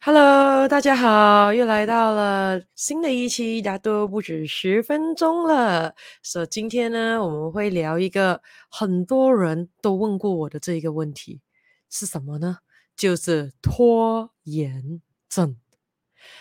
Hello，大家好，又来到了新的一期，大都不止十分钟了。所以今天呢，我们会聊一个很多人都问过我的这一个问题，是什么呢？就是拖延症。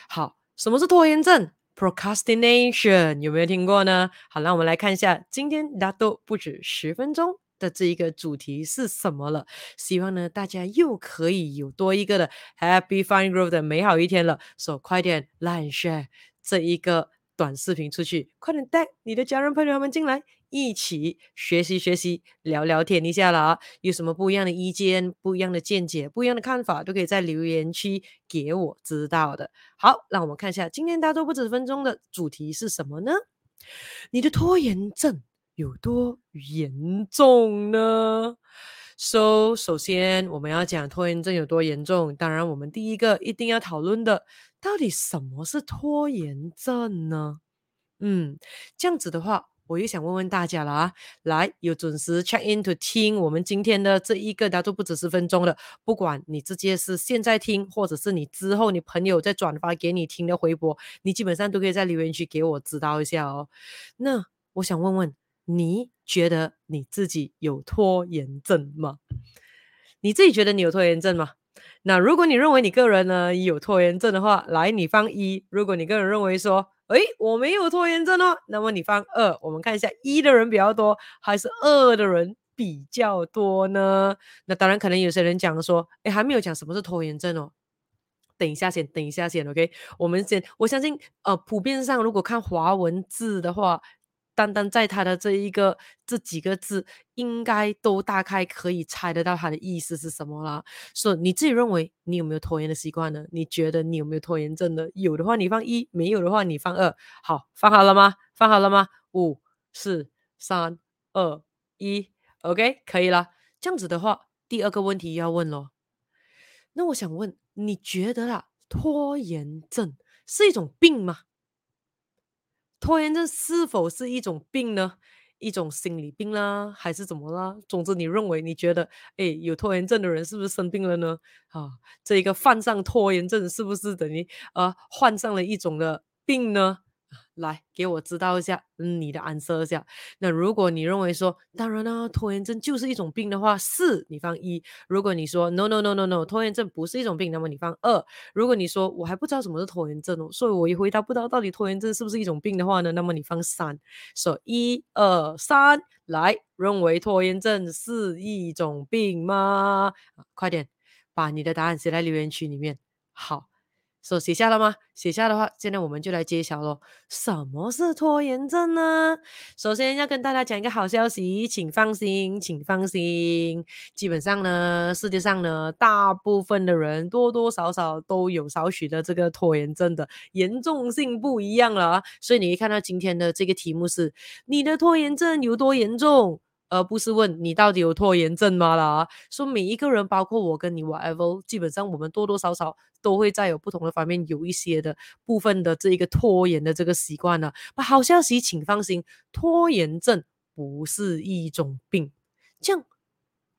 好，什么是拖延症？Procrastination 有没有听过呢？好，那我们来看一下，今天大都不止十分钟。的这一个主题是什么了？希望呢，大家又可以有多一个的 Happy Fun Growth 的美好一天了。所以快点 Like Share 这一个短视频出去，快点带你的家人朋友们进来，一起学习学习，聊聊天一下了啊！有什么不一样的意见、不一样的见解、不一样的看法，都可以在留言区给我知道的。好，让我们看一下今天大都不止分钟的主题是什么呢？你的拖延症。有多严重呢？So，首先我们要讲拖延症有多严重。当然，我们第一个一定要讨论的，到底什么是拖延症呢？嗯，这样子的话，我又想问问大家了啊，来，有准时 check in to 听我们今天的这一个，大都不止十分钟了。不管你直接是现在听，或者是你之后你朋友再转发给你听的回播，你基本上都可以在留言区给我知道一下哦。那我想问问。你觉得你自己有拖延症吗？你自己觉得你有拖延症吗？那如果你认为你个人呢有拖延症的话，来，你放一。如果你个人认为说，诶，我没有拖延症哦，那么你放二。我们看一下一的人比较多，还是二的人比较多呢？那当然，可能有些人讲说，诶，还没有讲什么是拖延症哦。等一下先，等一下先，OK。我们先，我相信，呃，普遍上如果看华文字的话。单单在他的这一个这几个字，应该都大概可以猜得到他的意思是什么啦。所以你自己认为你有没有拖延的习惯呢？你觉得你有没有拖延症呢？有的话你放一，没有的话你放二。好，放好了吗？放好了吗？五、四、三、二、一，OK，可以了。这样子的话，第二个问题要问咯。那我想问，你觉得啦，拖延症是一种病吗？拖延症是否是一种病呢？一种心理病啦，还是怎么啦？总之，你认为你觉得，哎，有拖延症的人是不是生病了呢？啊，这一个犯上拖延症是不是等于呃患上了一种的病呢？来，给我知道一下，嗯，你的 answer 下。那如果你认为说，当然啦，拖延症就是一种病的话，是，你放一。如果你说 no no no no no，拖延症不是一种病，那么你放二。如果你说我还不知道什么是拖延症哦，所以我一回答不知道到底拖延症是不是一种病的话呢，那么你放三。说一二三，来，认为拖延症是一种病吗？快点把你的答案写在留言区里面。好。手写下了吗？写下的话，现在我们就来揭晓喽。什么是拖延症呢？首先要跟大家讲一个好消息，请放心，请放心。基本上呢，世界上呢，大部分的人多多少少都有少许的这个拖延症的，严重性不一样了啊。所以你可以看到今天的这个题目是：你的拖延症有多严重？而不是问你到底有拖延症吗啦？说每一个人，包括我跟你，whatever，基本上我们多多少少都会在有不同的方面有一些的部分的这一个拖延的这个习惯呢。把好消息，请放心，拖延症不是一种病，这样。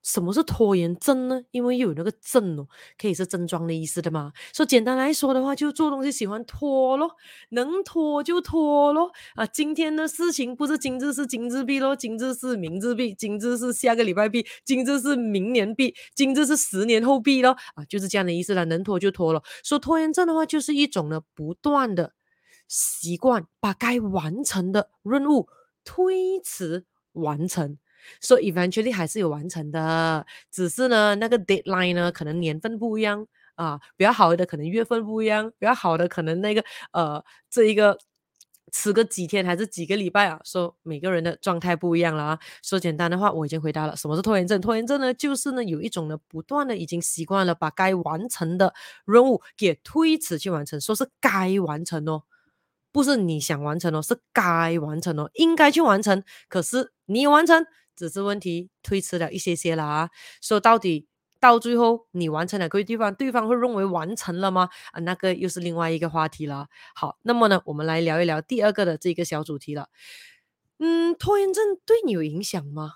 什么是拖延症呢？因为又有那个症哦，可以是症状的意思的嘛。说简单来说的话，就做东西喜欢拖咯，能拖就拖咯。啊，今天的事情不是今日事今日毕咯，今日事明日毕，今日事下个礼拜毕，今日事明年毕，今日是十年后毕咯。啊，就是这样的意思了，能拖就拖了。说拖延症的话，就是一种呢不断的习惯，把该完成的任务推迟完成。所以 eventually 还是有完成的，只是呢，那个 deadline 呢，可能年份不一样啊，比较好的可能月份不一样，比较好的可能那个呃，这一个迟个几天还是几个礼拜啊，说每个人的状态不一样了啊。说简单的话，我已经回答了，什么是拖延症？拖延症呢，就是呢有一种呢不断的已经习惯了把该完成的任务给推迟去完成，说是该完成哦。不是你想完成哦，是该完成哦，应该去完成，可是你完成，只是问题推迟了一些些了啊。说到底到最后你完成了这个地方，对方会认为完成了吗？啊，那个又是另外一个话题了。好，那么呢，我们来聊一聊第二个的这个小主题了。嗯，拖延症对你有影响吗？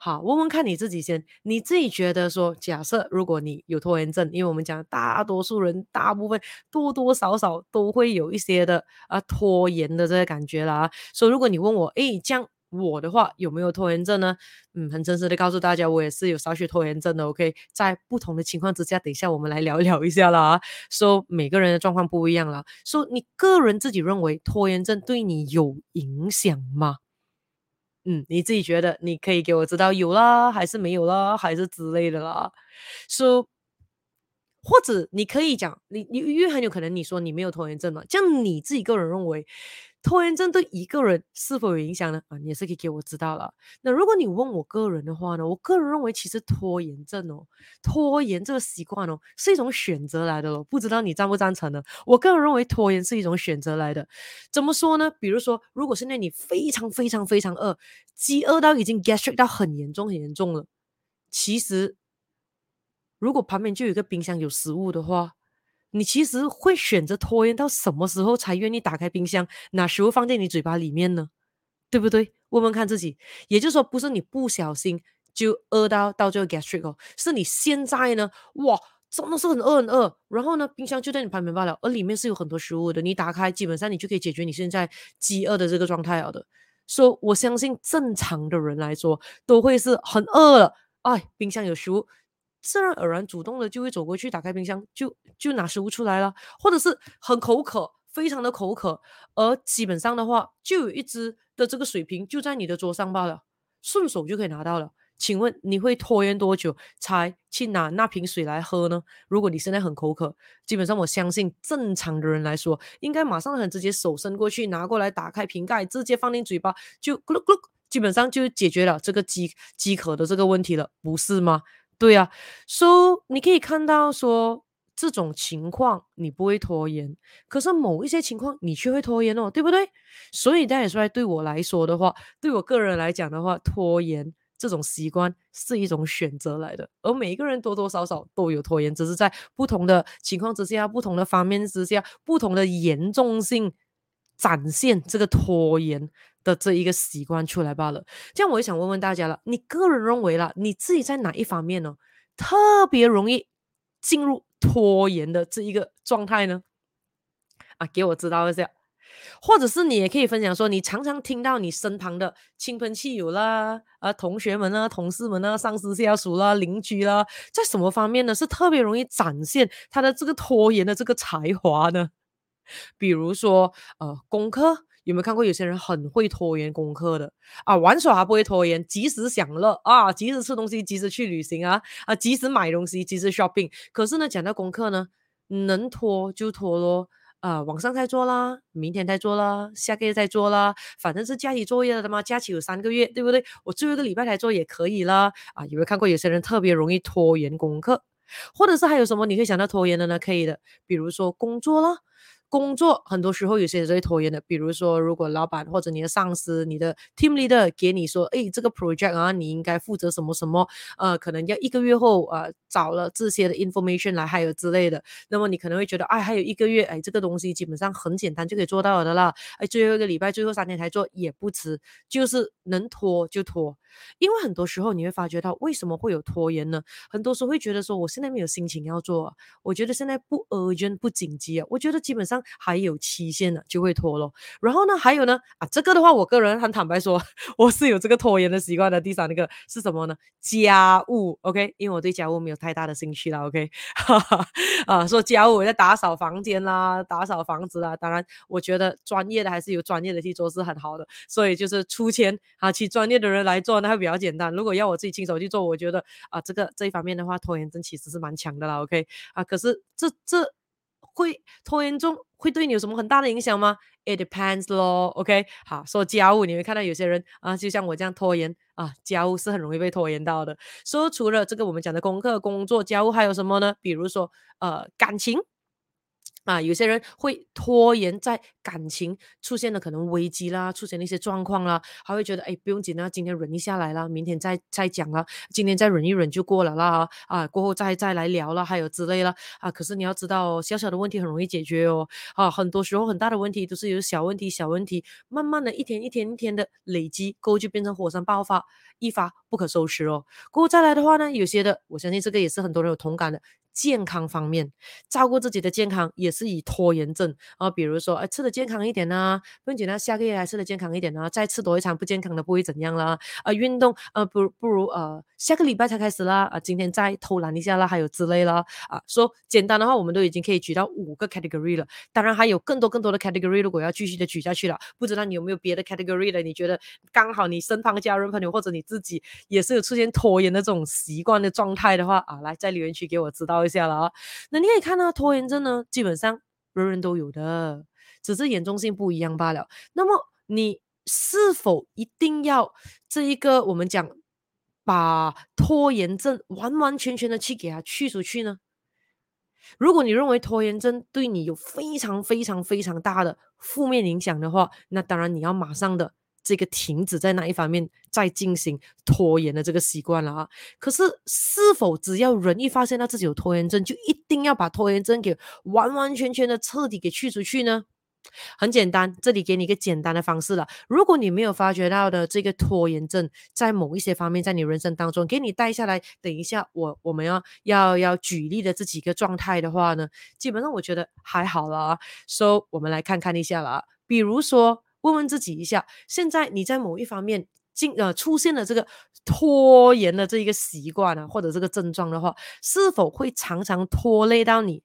好，问问看你自己先，你自己觉得说，假设如果你有拖延症，因为我们讲大多数人大部分多多少少都会有一些的啊拖延的这个感觉啦。所以如果你问我，诶，这样我的话有没有拖延症呢？嗯，很真实的告诉大家，我也是有少许拖延症的。OK，在不同的情况之下，等一下我们来聊聊一下啦。说每个人的状况不一样啦。说你个人自己认为拖延症对你有影响吗？嗯，你自己觉得你可以给我知道有啦，还是没有啦，还是之类的啦。说、或者你可以讲，你你因为很有可能你说你没有拖延症嘛，这样你自己个人认为。拖延症对一个人是否有影响呢？啊，你也是可以给我知道了。那如果你问我个人的话呢，我个人认为其实拖延症哦，拖延这个习惯哦，是一种选择来的咯。不知道你赞不赞成呢？我个人认为拖延是一种选择来的。怎么说呢？比如说，如果现在你非常非常非常饿，饥饿到已经 gastric 到很严重很严重了，其实如果旁边就有一个冰箱有食物的话。你其实会选择拖延到什么时候才愿意打开冰箱，拿食物放在你嘴巴里面呢？对不对？问问看自己。也就是说，不是你不小心就饿到到这个 gastric 哦，是你现在呢，哇，真的是很饿很饿，然后呢，冰箱就在你旁边罢了，而里面是有很多食物的，你打开，基本上你就可以解决你现在饥饿的这个状态了的。所以我相信正常的人来说，都会是很饿了，哎，冰箱有食物。自然而然，主动的就会走过去，打开冰箱，就就拿食物出来了，或者是很口渴，非常的口渴，而基本上的话，就有一只的这个水瓶就在你的桌上罢了，顺手就可以拿到了。请问你会拖延多久才去拿那瓶水来喝呢？如果你现在很口渴，基本上我相信正常的人来说，应该马上很直接手伸过去拿过来，打开瓶盖，直接放进嘴巴，就咕噜咕噜，基本上就解决了这个饥饥渴的这个问题了，不是吗？对啊，所以你可以看到说这种情况你不会拖延，可是某一些情况你却会拖延哦，对不对？所以大家说对我来说的话，对我个人来讲的话，拖延这种习惯是一种选择来的，而每一个人多多少少都有拖延，只是在不同的情况之下、不同的方面之下、不同的严重性展现这个拖延的这一个习惯出来罢了。这样我也想问问大家了，你个人认为啦，你自己在哪一方面呢，特别容易进入拖延的这一个状态呢？啊，给我知道一下，或者是你也可以分享说，你常常听到你身旁的亲朋戚友啦、啊同学们啊、同事们啊、上司下属啦、邻居啦，在什么方面呢，是特别容易展现他的这个拖延的这个才华呢？比如说，呃，功课。有没有看过有些人很会拖延功课的啊？玩耍还不会拖延，及时享乐啊，及时吃东西，及时去旅行啊，啊，及时买东西，及时 shopping。可是呢，讲到功课呢，能拖就拖咯，啊，晚上再做啦，明天再做啦，下个月再做啦，反正是假期作业了的嘛，假期有三个月，对不对？我最后一个礼拜才做也可以啦。啊，有没有看过有些人特别容易拖延功课？或者是还有什么你可以想到拖延的呢？可以的，比如说工作啦。工作很多时候有些人是会拖延的，比如说，如果老板或者你的上司、你的 team leader 给你说，哎，这个 project 啊，你应该负责什么什么，呃，可能要一个月后，呃，找了这些的 information 来，还有之类的，那么你可能会觉得，哎，还有一个月，哎，这个东西基本上很简单就可以做到的啦，哎，最后一个礼拜，最后三天才做也不迟，就是能拖就拖。因为很多时候你会发觉到为什么会有拖延呢？很多时候会觉得说，我现在没有心情要做啊，我觉得现在不 urgent 不紧急啊，我觉得基本上还有期限的就会拖咯。然后呢，还有呢啊，这个的话，我个人很坦白说，我是有这个拖延的习惯的。第三个是什么呢？家务，OK，因为我对家务没有太大的兴趣啦，OK，哈 哈啊，说家务我在打扫房间啦，打扫房子啦，当然我觉得专业的还是有专业的去做是很好的，所以就是出钱啊，请专业的人来做那会比较简单，如果要我自己亲手去做，我觉得啊，这个这一方面的话，拖延症其实是蛮强的啦。OK 啊，可是这这会拖延症会对你有什么很大的影响吗？It depends 咯。OK，好，说家务，你会看到有些人啊，就像我这样拖延啊，家务是很容易被拖延到的。说除了这个我们讲的功课、工作、家务，还有什么呢？比如说呃，感情。啊，有些人会拖延，在感情出现了可能危机啦，出现了一些状况啦，还会觉得哎，不用紧啊，今天忍一下来了，明天再再讲了，今天再忍一忍就过了啦，啊，过后再再来聊了，还有之类了啊。可是你要知道哦，小小的问题很容易解决哦，啊，很多时候很大的问题都是由小问题、小问题，慢慢的一天一天一天的累积，过后就变成火山爆发，一发不可收拾哦。过后再来的话呢，有些的，我相信这个也是很多人有同感的。健康方面，照顾自己的健康也是以拖延症啊，比如说，哎，吃的健康一点啊，不用紧，那下个月还吃的健康一点啊，再吃多一场不健康的不会怎样啦，啊，运动，呃，不不如呃，下个礼拜才开始啦，啊，今天再偷懒一下啦，还有之类啦，啊，说简单的话，我们都已经可以举到五个 category 了，当然还有更多更多的 category，如果要继续的举下去了，不知道你有没有别的 category 的？你觉得刚好你身旁家人朋友或者你自己也是有出现拖延的这种习惯的状态的话，啊，来在留言区给我知道下了啊，那你可以看到拖延症呢，基本上人人都有的，只是严重性不一样罢了。那么你是否一定要这一个我们讲把拖延症完完全全的去给它去除去呢？如果你认为拖延症对你有非常非常非常大的负面影响的话，那当然你要马上的。这个停止在哪一方面再进行拖延的这个习惯了啊？可是是否只要人一发现到自己有拖延症，就一定要把拖延症给完完全全的彻底给去除去呢？很简单，这里给你一个简单的方式了。如果你没有发觉到的这个拖延症在某一些方面在你人生当中给你带下来，等一下我我们要要要举例的这几个状态的话呢，基本上我觉得还好了啊。So 我们来看看一下了，比如说。问问自己一下，现在你在某一方面进呃出现了这个拖延的这一个习惯啊，或者这个症状的话，是否会常常拖累到你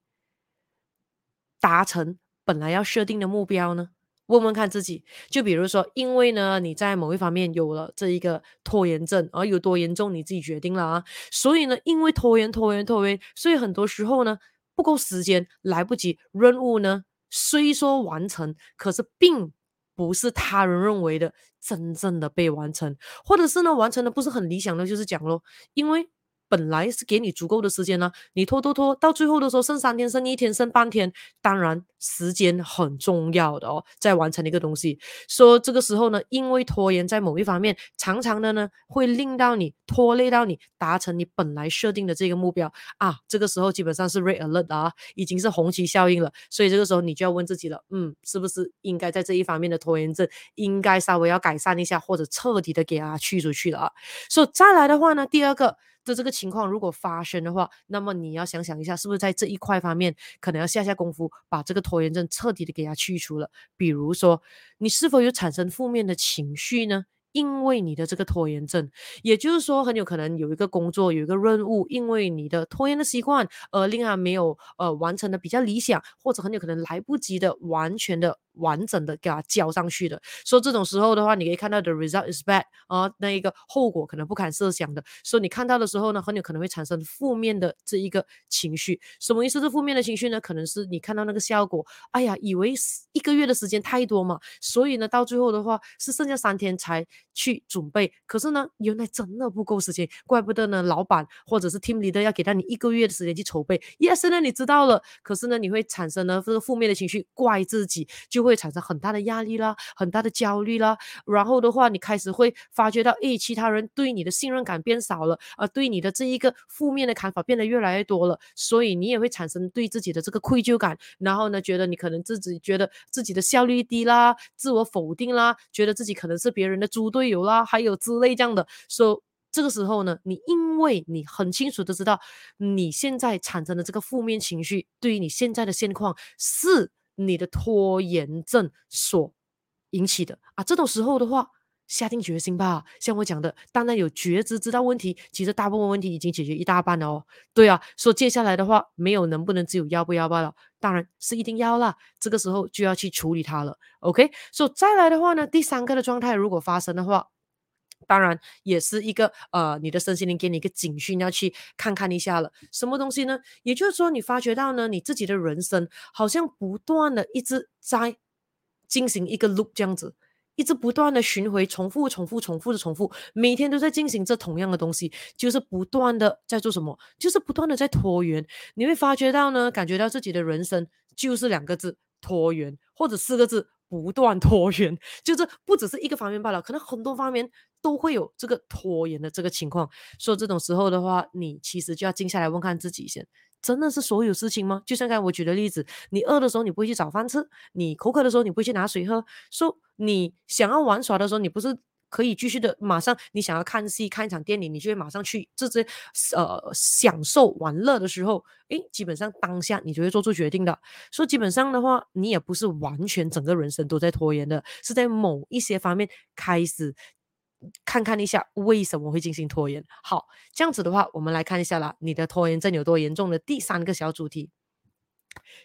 达成本来要设定的目标呢？问问看自己，就比如说，因为呢你在某一方面有了这一个拖延症，而有多严重你自己决定了啊，所以呢，因为拖延拖延拖延，所以很多时候呢不够时间，来不及，任务呢虽说完成，可是并。不是他人认为的真正的被完成，或者是呢完成的不是很理想的，就是讲咯，因为。本来是给你足够的时间呢，你拖拖拖到最后的时候剩三天，剩一天，剩半天。当然，时间很重要的哦，在完成一个东西。说这个时候呢，因为拖延在某一方面，常常的呢会令到你拖累到你达成你本来设定的这个目标啊。这个时候基本上是 red alert 啊，已经是红旗效应了。所以这个时候你就要问自己了，嗯，是不是应该在这一方面的拖延症应该稍微要改善一下，或者彻底的给它去出去了啊？所以再来的话呢，第二个。的这个情况如果发生的话，那么你要想想一下，是不是在这一块方面可能要下下功夫，把这个拖延症彻底的给它去除了。比如说，你是否有产生负面的情绪呢？因为你的这个拖延症，也就是说，很有可能有一个工作，有一个任务，因为你的拖延的习惯，而令它没有呃完成的比较理想，或者很有可能来不及的完全的完整的给它交上去的。所以这种时候的话，你可以看到 the result is bad 啊，那一个后果可能不堪设想的。所以你看到的时候呢，很有可能会产生负面的这一个情绪。什么意思？是负面的情绪呢？可能是你看到那个效果，哎呀，以为一个月的时间太多嘛，所以呢，到最后的话是剩下三天才。去准备，可是呢，原来真的不够时间，怪不得呢，老板或者是 team leader 要给到你一个月的时间去筹备。Yes，呢，你知道了，可是呢，你会产生呢这个负面的情绪，怪自己，就会产生很大的压力啦，很大的焦虑啦。然后的话，你开始会发觉到，诶，其他人对你的信任感变少了，而，对你的这一个负面的看法变得越来越多了，所以你也会产生对自己的这个愧疚感。然后呢，觉得你可能自己觉得自己的效率低啦，自我否定啦，觉得自己可能是别人的猪队友啦，还有之类这样的，说、so, 这个时候呢，你因为你很清楚的知道，你现在产生的这个负面情绪，对于你现在的现况是你的拖延症所引起的啊。这种时候的话，下定决心吧。像我讲的，当然有觉知，知道问题，其实大部分问题已经解决一大半了哦。对啊，说、接下来的话，没有能不能，只有要不要罢了。当然是一定要啦，这个时候就要去处理它了。OK，所、以再来的话呢，第三个的状态如果发生的话。当然也是一个呃，你的身心灵给你一个警讯，要去看看一下了。什么东西呢？也就是说，你发觉到呢，你自己的人生好像不断的一直在进行一个 loop 这样子，一直不断的巡回，重复、重复、重复的重复，每天都在进行这同样的东西，就是不断的在做什么，就是不断的在拖延。你会发觉到呢，感觉到自己的人生就是两个字：拖延，或者四个字：不断拖延。就是不只是一个方面罢了，可能很多方面都会有这个拖延的这个情况。所以这种时候的话，你其实就要静下来问看自己先。真的是所有事情吗？就像刚才我举的例子，你饿的时候你不会去找饭吃，你口渴的时候你不会去拿水喝，说、你想要玩耍的时候，你不是可以继续的马上，你想要看戏看一场电影，你就会马上去这些呃享受玩乐的时候，诶，基本上当下你就会做出决定的。所以基本上的话，你也不是完全整个人生都在拖延的，是在某一些方面开始。看看一下为什么会进行拖延。好，这样子的话，我们来看一下啦，你的拖延症有多严重的第三个小主题。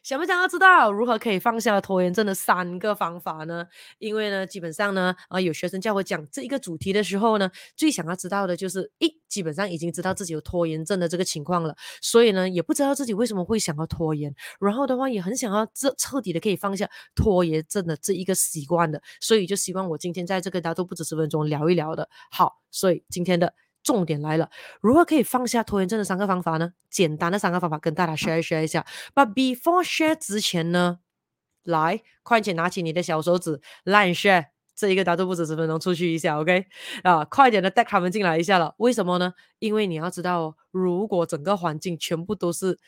想不想要知道如何可以放下拖延症的三个方法呢？因为呢，基本上呢，啊，有学生叫我讲这一个主题的时候呢，最想要知道的就是，一，基本上已经知道自己有拖延症的这个情况了，所以呢，也不知道自己为什么会想要拖延，然后的话也很想要这彻底的可以放下拖延症的这一个习惯的，所以就希望我今天在这个大都不止十分钟聊一聊的。好，所以今天的。重点来了，如何可以放下拖延症的三个方法呢？简单的三个方法跟大家 share share 一下。But before share 之前呢，来，快点拿起你的小手指来 share 这一个大都不止十分钟出去一下，OK？啊，快点的带他们进来一下了。为什么呢？因为你要知道哦，如果整个环境全部都是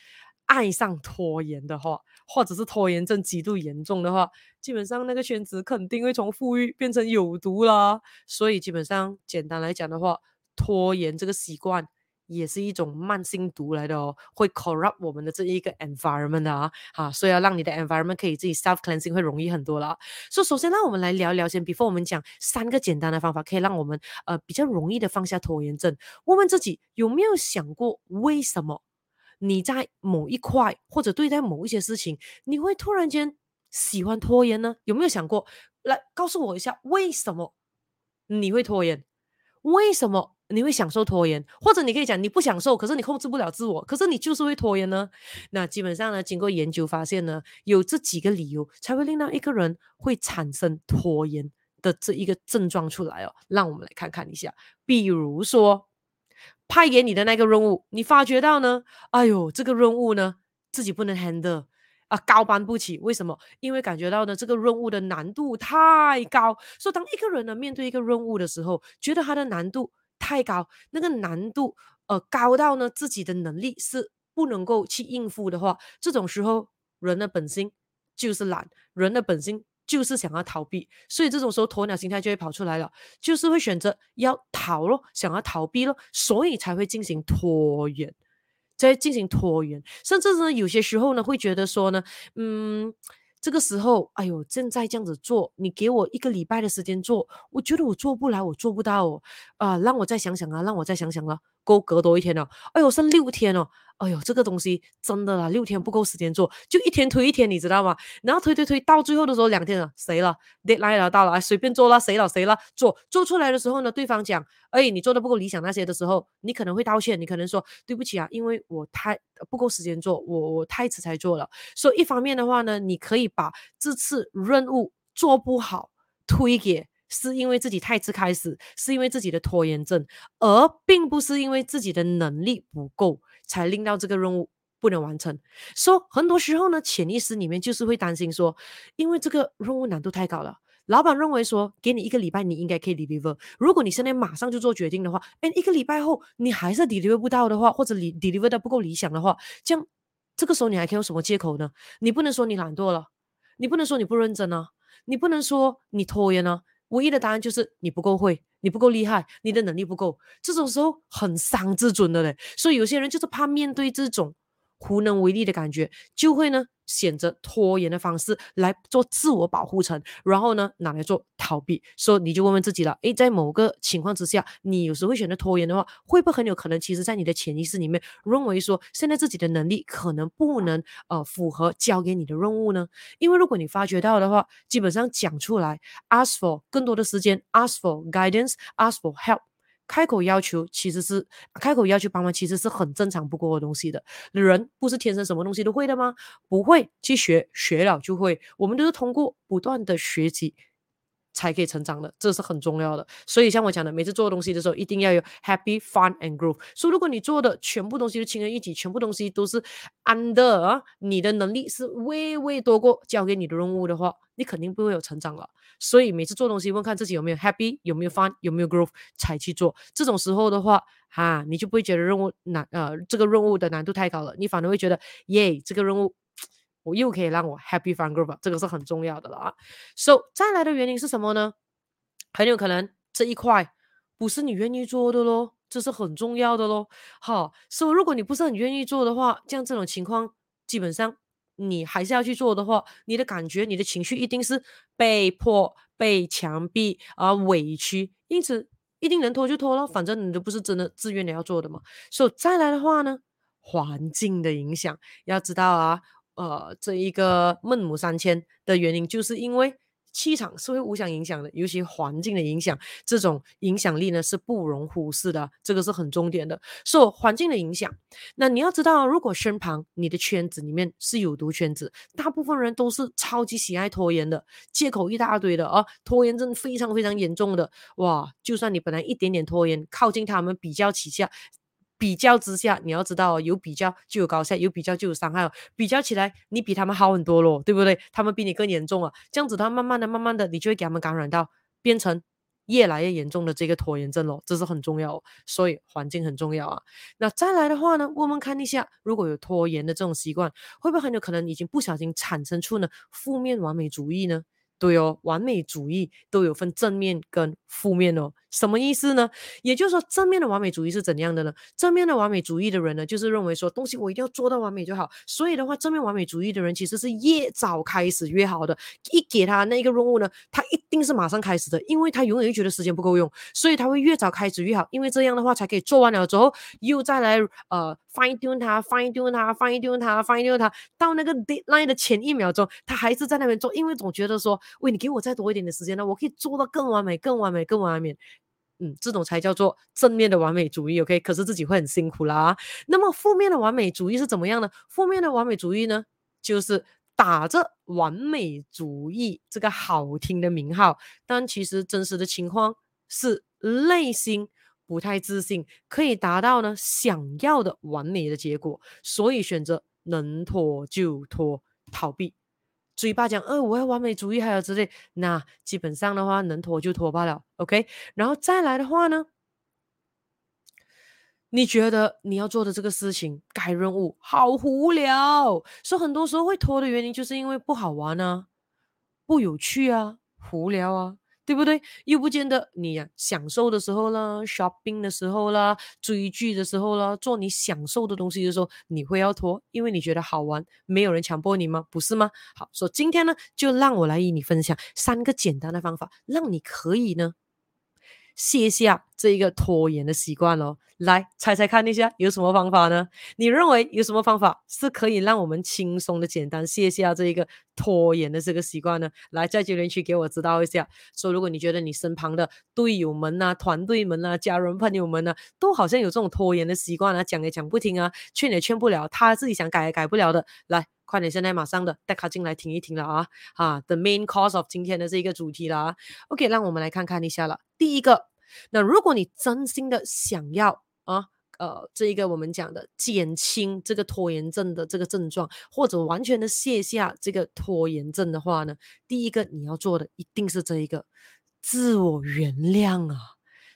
爱上拖延的话，或者是拖延症极度严重的话，基本上那个圈子肯定会从富裕变成有毒啦。所以基本上简单来讲的话。拖延这个习惯也是一种慢性毒来的哦，会 corrupt 我们的这一个 environment 的啊，啊，所以要让你的 environment 可以自己 self cleansing 会容易很多了。所以首先，让我们来聊聊先，before 我们讲三个简单的方法，可以让我们呃比较容易的放下拖延症。问问自己有没有想过，为什么你在某一块或者对待某一些事情，你会突然间喜欢拖延呢？有没有想过？来告诉我一下，为什么你会拖延？为什么？你会享受拖延，或者你可以讲你不享受，可是你控制不了自我，可是你就是会拖延呢？那基本上呢，经过研究发现呢，有这几个理由才会令到一个人会产生拖延的这一个症状出来哦。让我们来看看一下，比如说派给你的那个任务，你发觉到呢，哎呦，这个任务呢自己不能 handle 啊，高攀不起。为什么？因为感觉到呢这个任务的难度太高，所以当一个人呢面对一个任务的时候，觉得他的难度。太高，那个难度呃高到呢自己的能力是不能够去应付的话，这种时候人的本性就是懒，人的本性就是想要逃避，所以这种时候鸵鸟心态就会跑出来了，就是会选择要逃咯，想要逃避咯，所以才会进行拖延，在进行拖延，甚至呢有些时候呢会觉得说呢，嗯。这个时候，哎呦，正在这样子做，你给我一个礼拜的时间做，我觉得我做不来，我做不到哦，啊，让我再想想啊，让我再想想了，够隔多一天了，哎呦，剩六天了。哎呦，这个东西真的啦，六天不够时间做，就一天推一天，你知道吗？然后推推推到最后的时候，两天了，谁了？deadline 了，到了，随便做了，谁了谁了，做做出来的时候呢，对方讲，哎，你做的不够理想那些的时候，你可能会道歉，你可能说对不起啊，因为我太不够时间做，我我太迟才做了。所以一方面的话呢，你可以把这次任务做不好推给是因为自己太迟开始，是因为自己的拖延症，而并不是因为自己的能力不够。才令到这个任务不能完成，说、so, 很多时候呢，潜意识里面就是会担心说，因为这个任务难度太高了，老板认为说，给你一个礼拜，你应该可以 deliver。如果你现在马上就做决定的话，哎，一个礼拜后你还是 deliver 不到的话，或者你 deliver 的不够理想的话，这样这个时候你还可以用什么借口呢？你不能说你懒惰了，你不能说你不认真啊，你不能说你拖延啊。唯一的答案就是你不够会，你不够厉害，你的能力不够。这种时候很伤自尊的嘞，所以有些人就是怕面对这种无能为力的感觉，就会呢。选择拖延的方式来做自我保护层，然后呢，拿来做逃避。所以你就问问自己了，诶，在某个情况之下，你有时会选择拖延的话，会不会很有可能，其实在你的潜意识里面认为说，现在自己的能力可能不能呃符合交给你的任务呢？因为如果你发觉到的话，基本上讲出来，ask for 更多的时间，ask for guidance，ask for help。开口要求其实是开口要求帮忙，其实是很正常不过的东西的。人不是天生什么东西都会的吗？不会去学，学了就会。我们都是通过不断的学习，才可以成长的，这是很重要的。所以像我讲的，每次做东西的时候，一定要有 happy, fun and growth。所以如果你做的全部东西都轻而易举，全部东西都是 under 啊，你的能力是微微多过交给你的任务的话，你肯定不会有成长了。所以每次做东西，问看自己有没有 happy，有没有 fun，有没有 growth 才去做。这种时候的话，哈，你就不会觉得任务难，呃，这个任务的难度太高了，你反而会觉得，耶，这个任务。我又可以让我 happy fun growth，这个是很重要的了啊。So 再来的原因是什么呢？很有可能这一块不是你愿意做的咯，这是很重要的咯。好，所以如果你不是很愿意做的话，像这种情况，基本上你还是要去做的话，你的感觉、你的情绪一定是被迫、被强逼啊委屈，因此一定能拖就拖了，反正你都不是真的自愿的要做的嘛。所以再来的话呢，环境的影响要知道啊。呃，这一个孟母三迁的原因，就是因为气场是会互相影响的，尤其环境的影响，这种影响力呢是不容忽视的，这个是很重点的。受、so, 环境的影响，那你要知道，如果身旁你的圈子里面是有毒圈子，大部分人都是超级喜爱拖延的，借口一大堆的啊，拖延症非常非常严重的，哇，就算你本来一点点拖延，靠近他们比较起下。比较之下，你要知道，有比较就有高下，有比较就有伤害哦。比较起来，你比他们好很多咯，对不对？他们比你更严重啊，这样子，他慢慢的、慢慢的，你就会给他们感染到，变成越来越严重的这个拖延症咯。这是很重要哦，所以环境很重要啊。那再来的话呢，我们看一下，如果有拖延的这种习惯，会不会很有可能已经不小心产生出呢负面完美主义呢？对哦，完美主义都有分正面跟负面哦。什么意思呢？也就是说，正面的完美主义是怎样的呢？正面的完美主义的人呢，就是认为说东西我一定要做到完美就好。所以的话，正面完美主义的人其实是越早开始越好的。一给他那个任务呢，他一定是马上开始的，因为他永远觉得时间不够用，所以他会越早开始越好。因为这样的话才可以做完了之后，又再来呃 fine tune 它，fine tune 它，fine tune 它，fine tune 它，到那个 deadline 的前一秒钟，他还是在那边做，因为总觉得说，喂，你给我再多一点的时间呢，我可以做到更完美，更完美，更完美。嗯，这种才叫做正面的完美主义，OK？可是自己会很辛苦啦。那么负面的完美主义是怎么样呢？负面的完美主义呢，就是打着完美主义这个好听的名号，但其实真实的情况是内心不太自信，可以达到呢想要的完美的结果，所以选择能拖就拖，逃避。嘴巴讲，呃，我要完美主义，还有之类，那基本上的话，能拖就拖罢了，OK。然后再来的话呢，你觉得你要做的这个事情，改任务好无聊，所以很多时候会拖的原因，就是因为不好玩啊，不有趣啊，无聊啊。对不对？又不见得你呀、享受的时候啦，shopping 的时候啦，追剧的时候啦，做你享受的东西的时候，你会要拖，因为你觉得好玩，没有人强迫你吗？不是吗？好，所以今天呢，就让我来与你分享三个简单的方法，让你可以呢。卸下这一个拖延的习惯咯，来猜猜看一下有什么方法呢？你认为有什么方法是可以让我们轻松的、简单卸下这一个拖延的这个习惯呢？来在留言区给我知道一下。说如果你觉得你身旁的队友们呐、啊、团队们啊、家人朋友们呢、啊，都好像有这种拖延的习惯啊，讲也讲不听啊，劝也劝不了，他自己想改也改不了的，来快点，现在马上的带他进来听一听了啊！啊，the main cause of 今天的这一个主题啦。OK，让我们来看看一下了，第一个。那如果你真心的想要啊，呃，这一个我们讲的减轻这个拖延症的这个症状，或者完全的卸下这个拖延症的话呢，第一个你要做的一定是这一个自我原谅啊，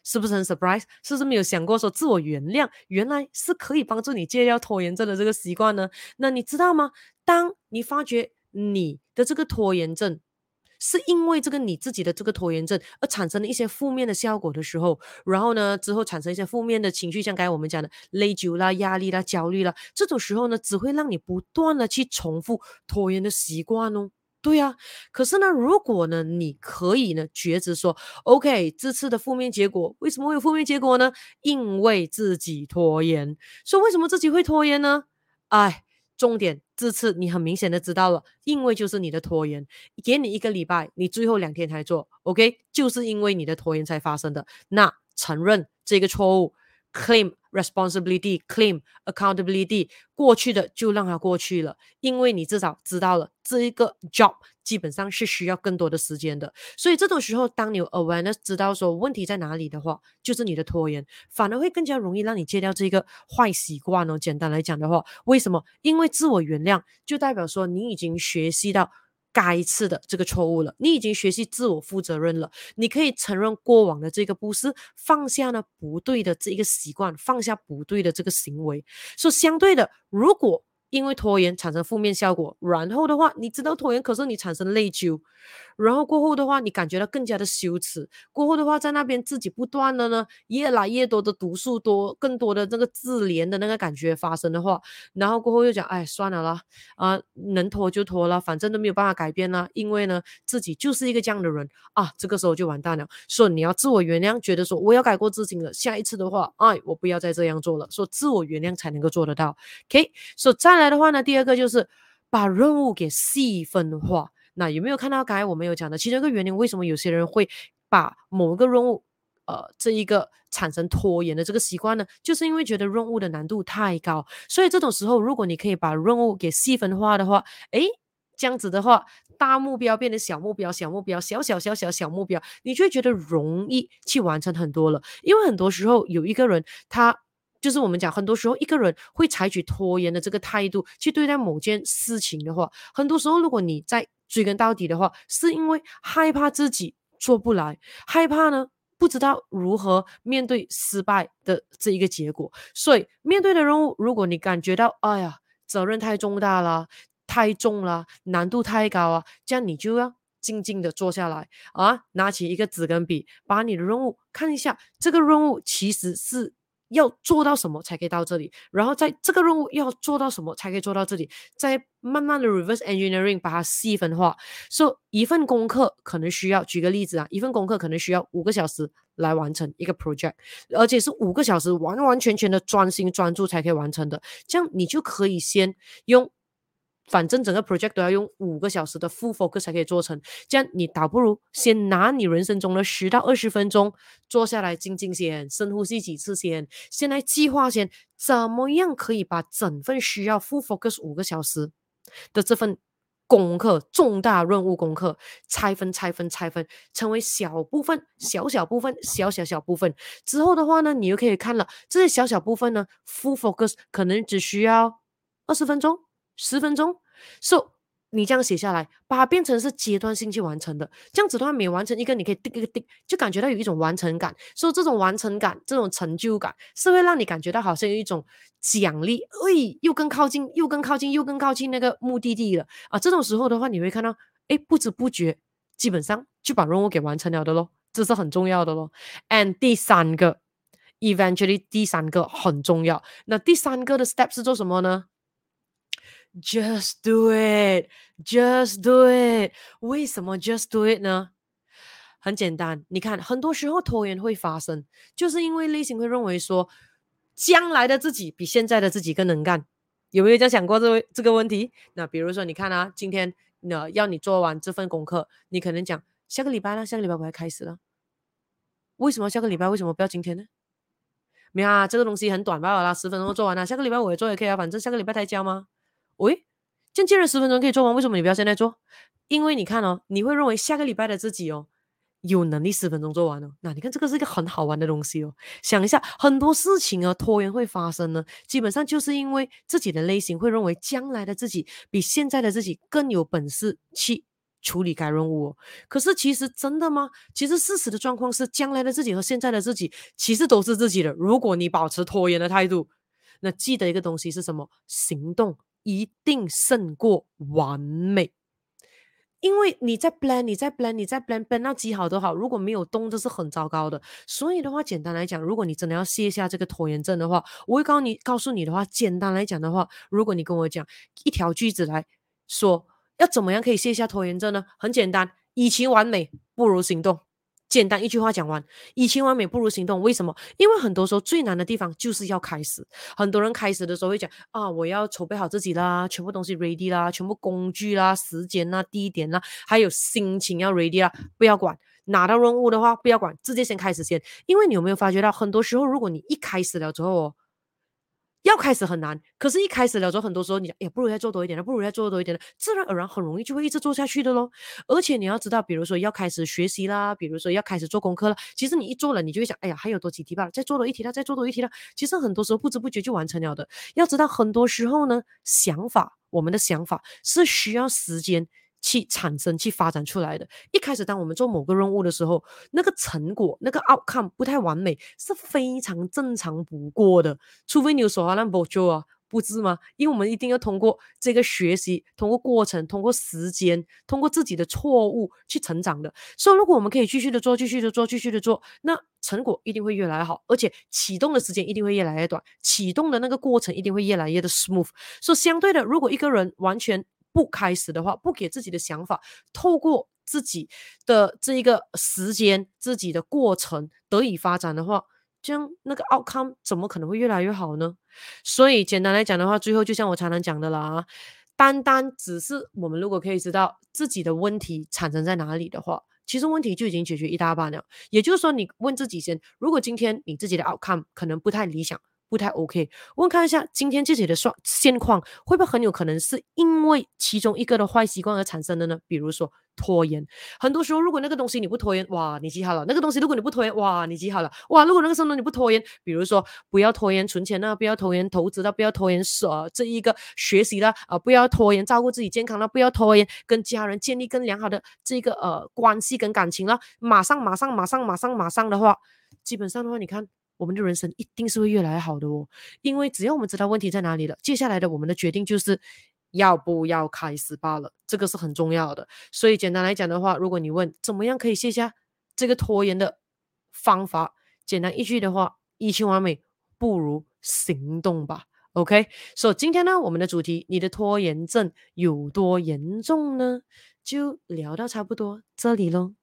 是不是很 surprise？是不是没有想过说自我原谅原来是可以帮助你戒掉拖延症的这个习惯呢？那你知道吗？当你发觉你的这个拖延症，是因为这个你自己的这个拖延症而产生了一些负面的效果的时候，然后呢，之后产生一些负面的情绪，像刚才我们讲的累久啦、压力啦、焦虑啦，这种时候呢，只会让你不断的去重复拖延的习惯哦。对呀、啊，可是呢，如果呢，你可以呢，觉知说，OK，这次的负面结果为什么会有负面结果呢？因为自己拖延。说为什么自己会拖延呢？哎。重点，这次你很明显的知道了，因为就是你的拖延，给你一个礼拜，你最后两天才做，OK，就是因为你的拖延才发生的。那承认这个错误，claim responsibility claim accountability，过去的就让它过去了，因为你至少知道了这一个 job 基本上是需要更多的时间的，所以这种时候，当你有 awareness 知道说问题在哪里的话，就是你的拖延，反而会更加容易让你戒掉这个坏习惯哦。简单来讲的话，为什么？因为自我原谅就代表说你已经学习到。该次的这个错误了，你已经学习自我负责任了，你可以承认过往的这个不是，放下呢不对的这一个习惯，放下不对的这个行为。所以相对的，如果因为拖延产生负面效果，然后的话，你知道拖延，可是你产生内疚。然后过后的话，你感觉到更加的羞耻。过后的话，在那边自己不断的呢，越来越多的毒素多，更多的那个自怜的那个感觉发生的话，然后过后又讲，哎，算了啦，啊，能拖就拖了，反正都没有办法改变啦。因为呢，自己就是一个这样的人啊，这个时候就完蛋了。所以你要自我原谅，觉得说我要改过自新了，下一次的话，哎，我不要再这样做了。说自我原谅才能够做得到。OK，所以再来来的话呢，第二个就是把任务给细分化。那有没有看到刚才我们有讲的其中一个原因？为什么有些人会把某一个任务，呃，这一个产生拖延的这个习惯呢？就是因为觉得任务的难度太高。所以这种时候，如果你可以把任务给细分化的话，诶，这样子的话，大目标变成小目标，小目标，小小小小小目标，你就会觉得容易去完成很多了。因为很多时候有一个人他。就是我们讲，很多时候一个人会采取拖延的这个态度去对待某件事情的话，很多时候如果你在追根到底的话，是因为害怕自己做不来，害怕呢不知道如何面对失败的这一个结果。所以面对的任务，如果你感觉到哎呀责任太重大了，太重了，难度太高啊，这样你就要静静的坐下来啊，拿起一个纸跟笔，把你的任务看一下，这个任务其实是。要做到什么才可以到这里？然后在这个任务要做到什么才可以做到这里？再慢慢的 reverse engineering 把它细分化。说、so, 一份功课可能需要，举个例子啊，一份功课可能需要五个小时来完成一个 project，而且是五个小时完完全全的专心专注才可以完成的。这样你就可以先用。反正整个 project 都要用五个小时的 full focus 才可以做成，这样你倒不如先拿你人生中的十到二十分钟坐下来静静先，深呼吸几次先，先来计划先，怎么样可以把整份需要 full focus 五个小时的这份功课，重大任务功课拆分拆分拆分，成为小部分、小小部分、小小小部分之后的话呢，你又可以看了这些小小部分呢，full focus 可能只需要二十分钟。十分钟，so 你这样写下来，把它变成是阶段性去完成的，这样子的话，每完成一个，你可以ติ๊一个ติ๊，就感觉到有一种完成感。所以这种完成感，这种成就感，是会让你感觉到好像有一种奖励，哎，又更靠近，又更靠近，又更靠近那个目的地了啊！这种时候的话，你会看到，哎，不知不觉，基本上就把任务给完成了的咯，这是很重要的咯。And 第三个，eventually 第三个很重要，那第三个的 step 是做什么呢？Just do it, just do it。为什么 just do it 呢？很简单，你看，很多时候拖延会发生，就是因为内心会认为说，将来的自己比现在的自己更能干。有没有这样想过这这个问题？那比如说，你看啊，今天呢要你做完这份功课，你可能讲下个礼拜呢，下个礼拜我要开始了。为什么下个礼拜？为什么不要今天呢？没有啊，这个东西很短吧？好啦，十分钟做完了，下个礼拜我也做也可以啊，反正下个礼拜才交吗？喂，这样既然十分钟可以做完，为什么你不要现在做？因为你看哦，你会认为下个礼拜的自己哦，有能力十分钟做完哦。那你看这个是一个很好玩的东西哦。想一下，很多事情啊，拖延会发生呢，基本上就是因为自己的内心会认为将来的自己比现在的自己更有本事去处理该任务哦。可是其实真的吗？其实事实的状况是，将来的自己和现在的自己其实都是自己的。如果你保持拖延的态度，那记得一个东西是什么？行动。一定胜过完美，因为你在 plan，你在 plan，你在 plan，plan 到极好都好，如果没有动，这是很糟糕的。所以的话，简单来讲，如果你真的要卸下这个拖延症的话，我会告你，告诉你的话，简单来讲的话，如果你跟我讲一条句子来说，要怎么样可以卸下拖延症呢？很简单，与其完美，不如行动。简单一句话讲完，以前完美不如行动。为什么？因为很多时候最难的地方就是要开始。很多人开始的时候会讲啊，我要筹备好自己啦，全部东西 ready 啦，全部工具啦、时间啦、地点啦，还有心情要 ready 啦。不要管拿到任务的话，不要管，直接先开始先。因为你有没有发觉到，很多时候如果你一开始了之后哦，要开始很难，可是一开始了之后，很多时候你哎，不如再做多一点了，不如再做多一点了，自然而然很容易就会一直做下去的喽。而且你要知道，比如说要开始学习啦，比如说要开始做功课了，其实你一做了，你就会想，哎呀，还有多几题吧，再做多一题了，再做多一题了。其实很多时候不知不觉就完成了的。要知道，很多时候呢，想法，我们的想法是需要时间。去产生、去发展出来的。一开始，当我们做某个任务的时候，那个成果、那个 outcome 不太完美，是非常正常不过的。除非你有手拉不就啊，不是吗？因为我们一定要通过这个学习、通过过程、通过时间、通过自己的错误去成长的。所以，如果我们可以继续的做、继续的做、继续的做，那成果一定会越来越好，而且启动的时间一定会越来越短，启动的那个过程一定会越来越的 smooth。所以，相对的，如果一个人完全不开始的话，不给自己的想法透过自己的这一个时间、自己的过程得以发展的话，这样那个 outcome 怎么可能会越来越好呢？所以简单来讲的话，最后就像我常常讲的啦，单单只是我们如果可以知道自己的问题产生在哪里的话，其实问题就已经解决一大半了。也就是说，你问自己先，如果今天你自己的 outcome 可能不太理想。不太 OK，我们看一下今天自己的状现况，会不会很有可能是因为其中一个的坏习惯而产生的呢？比如说拖延，很多时候如果那个东西你不拖延，哇，你记好了；那个东西如果你不拖延，哇，你记好了；哇，如果那个时候你不拖延，比如说不要拖延存钱了，不要拖延投资了，不要拖延呃这一个学习了，啊、不要拖延照顾自己健康了，不要拖延跟家人建立更良好的这个呃关系跟感情了，马上马上马上马上马上的话，基本上的话，你看。我们的人生一定是会越来越好的哦，因为只要我们知道问题在哪里了，接下来的我们的决定就是要不要开始罢了，这个是很重要的。所以简单来讲的话，如果你问怎么样可以卸下这个拖延的方法，简单一句的话，一千完美不如行动吧。OK，所以今天呢，我们的主题，你的拖延症有多严重呢？就聊到差不多这里喽，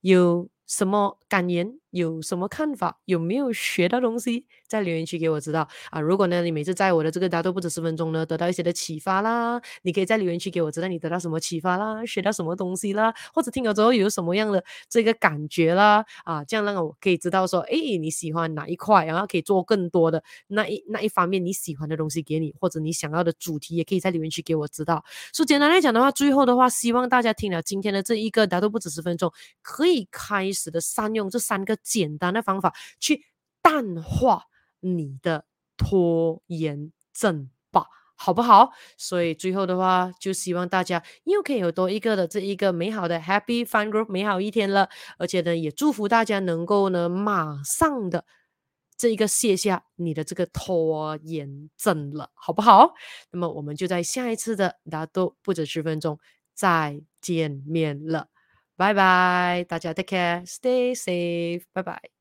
有。什么感言？有什么看法？有没有学到东西？在留言区给我知道啊！如果呢，你每次在我的这个答对不止十分钟呢，得到一些的启发啦，你可以在留言区给我知道你得到什么启发啦，学到什么东西啦，或者听了之后有什么样的这个感觉啦啊，这样让我可以知道说，哎，你喜欢哪一块，然后可以做更多的那一那一方面你喜欢的东西给你，或者你想要的主题，也可以在留言区给我知道。所以简单来讲的话，最后的话，希望大家听了今天的这一个答对不止十分钟，可以开始的善用这三个简单的方法去淡化。你的拖延症吧，好不好？所以最后的话，就希望大家又可以有多一个的这一个美好的 Happy Fun Group 美好一天了，而且呢，也祝福大家能够呢，马上的这一个卸下你的这个拖延症了，好不好？那么我们就在下一次的大家都不止十分钟再见面了，拜拜，大家 Take care，Stay safe，拜拜。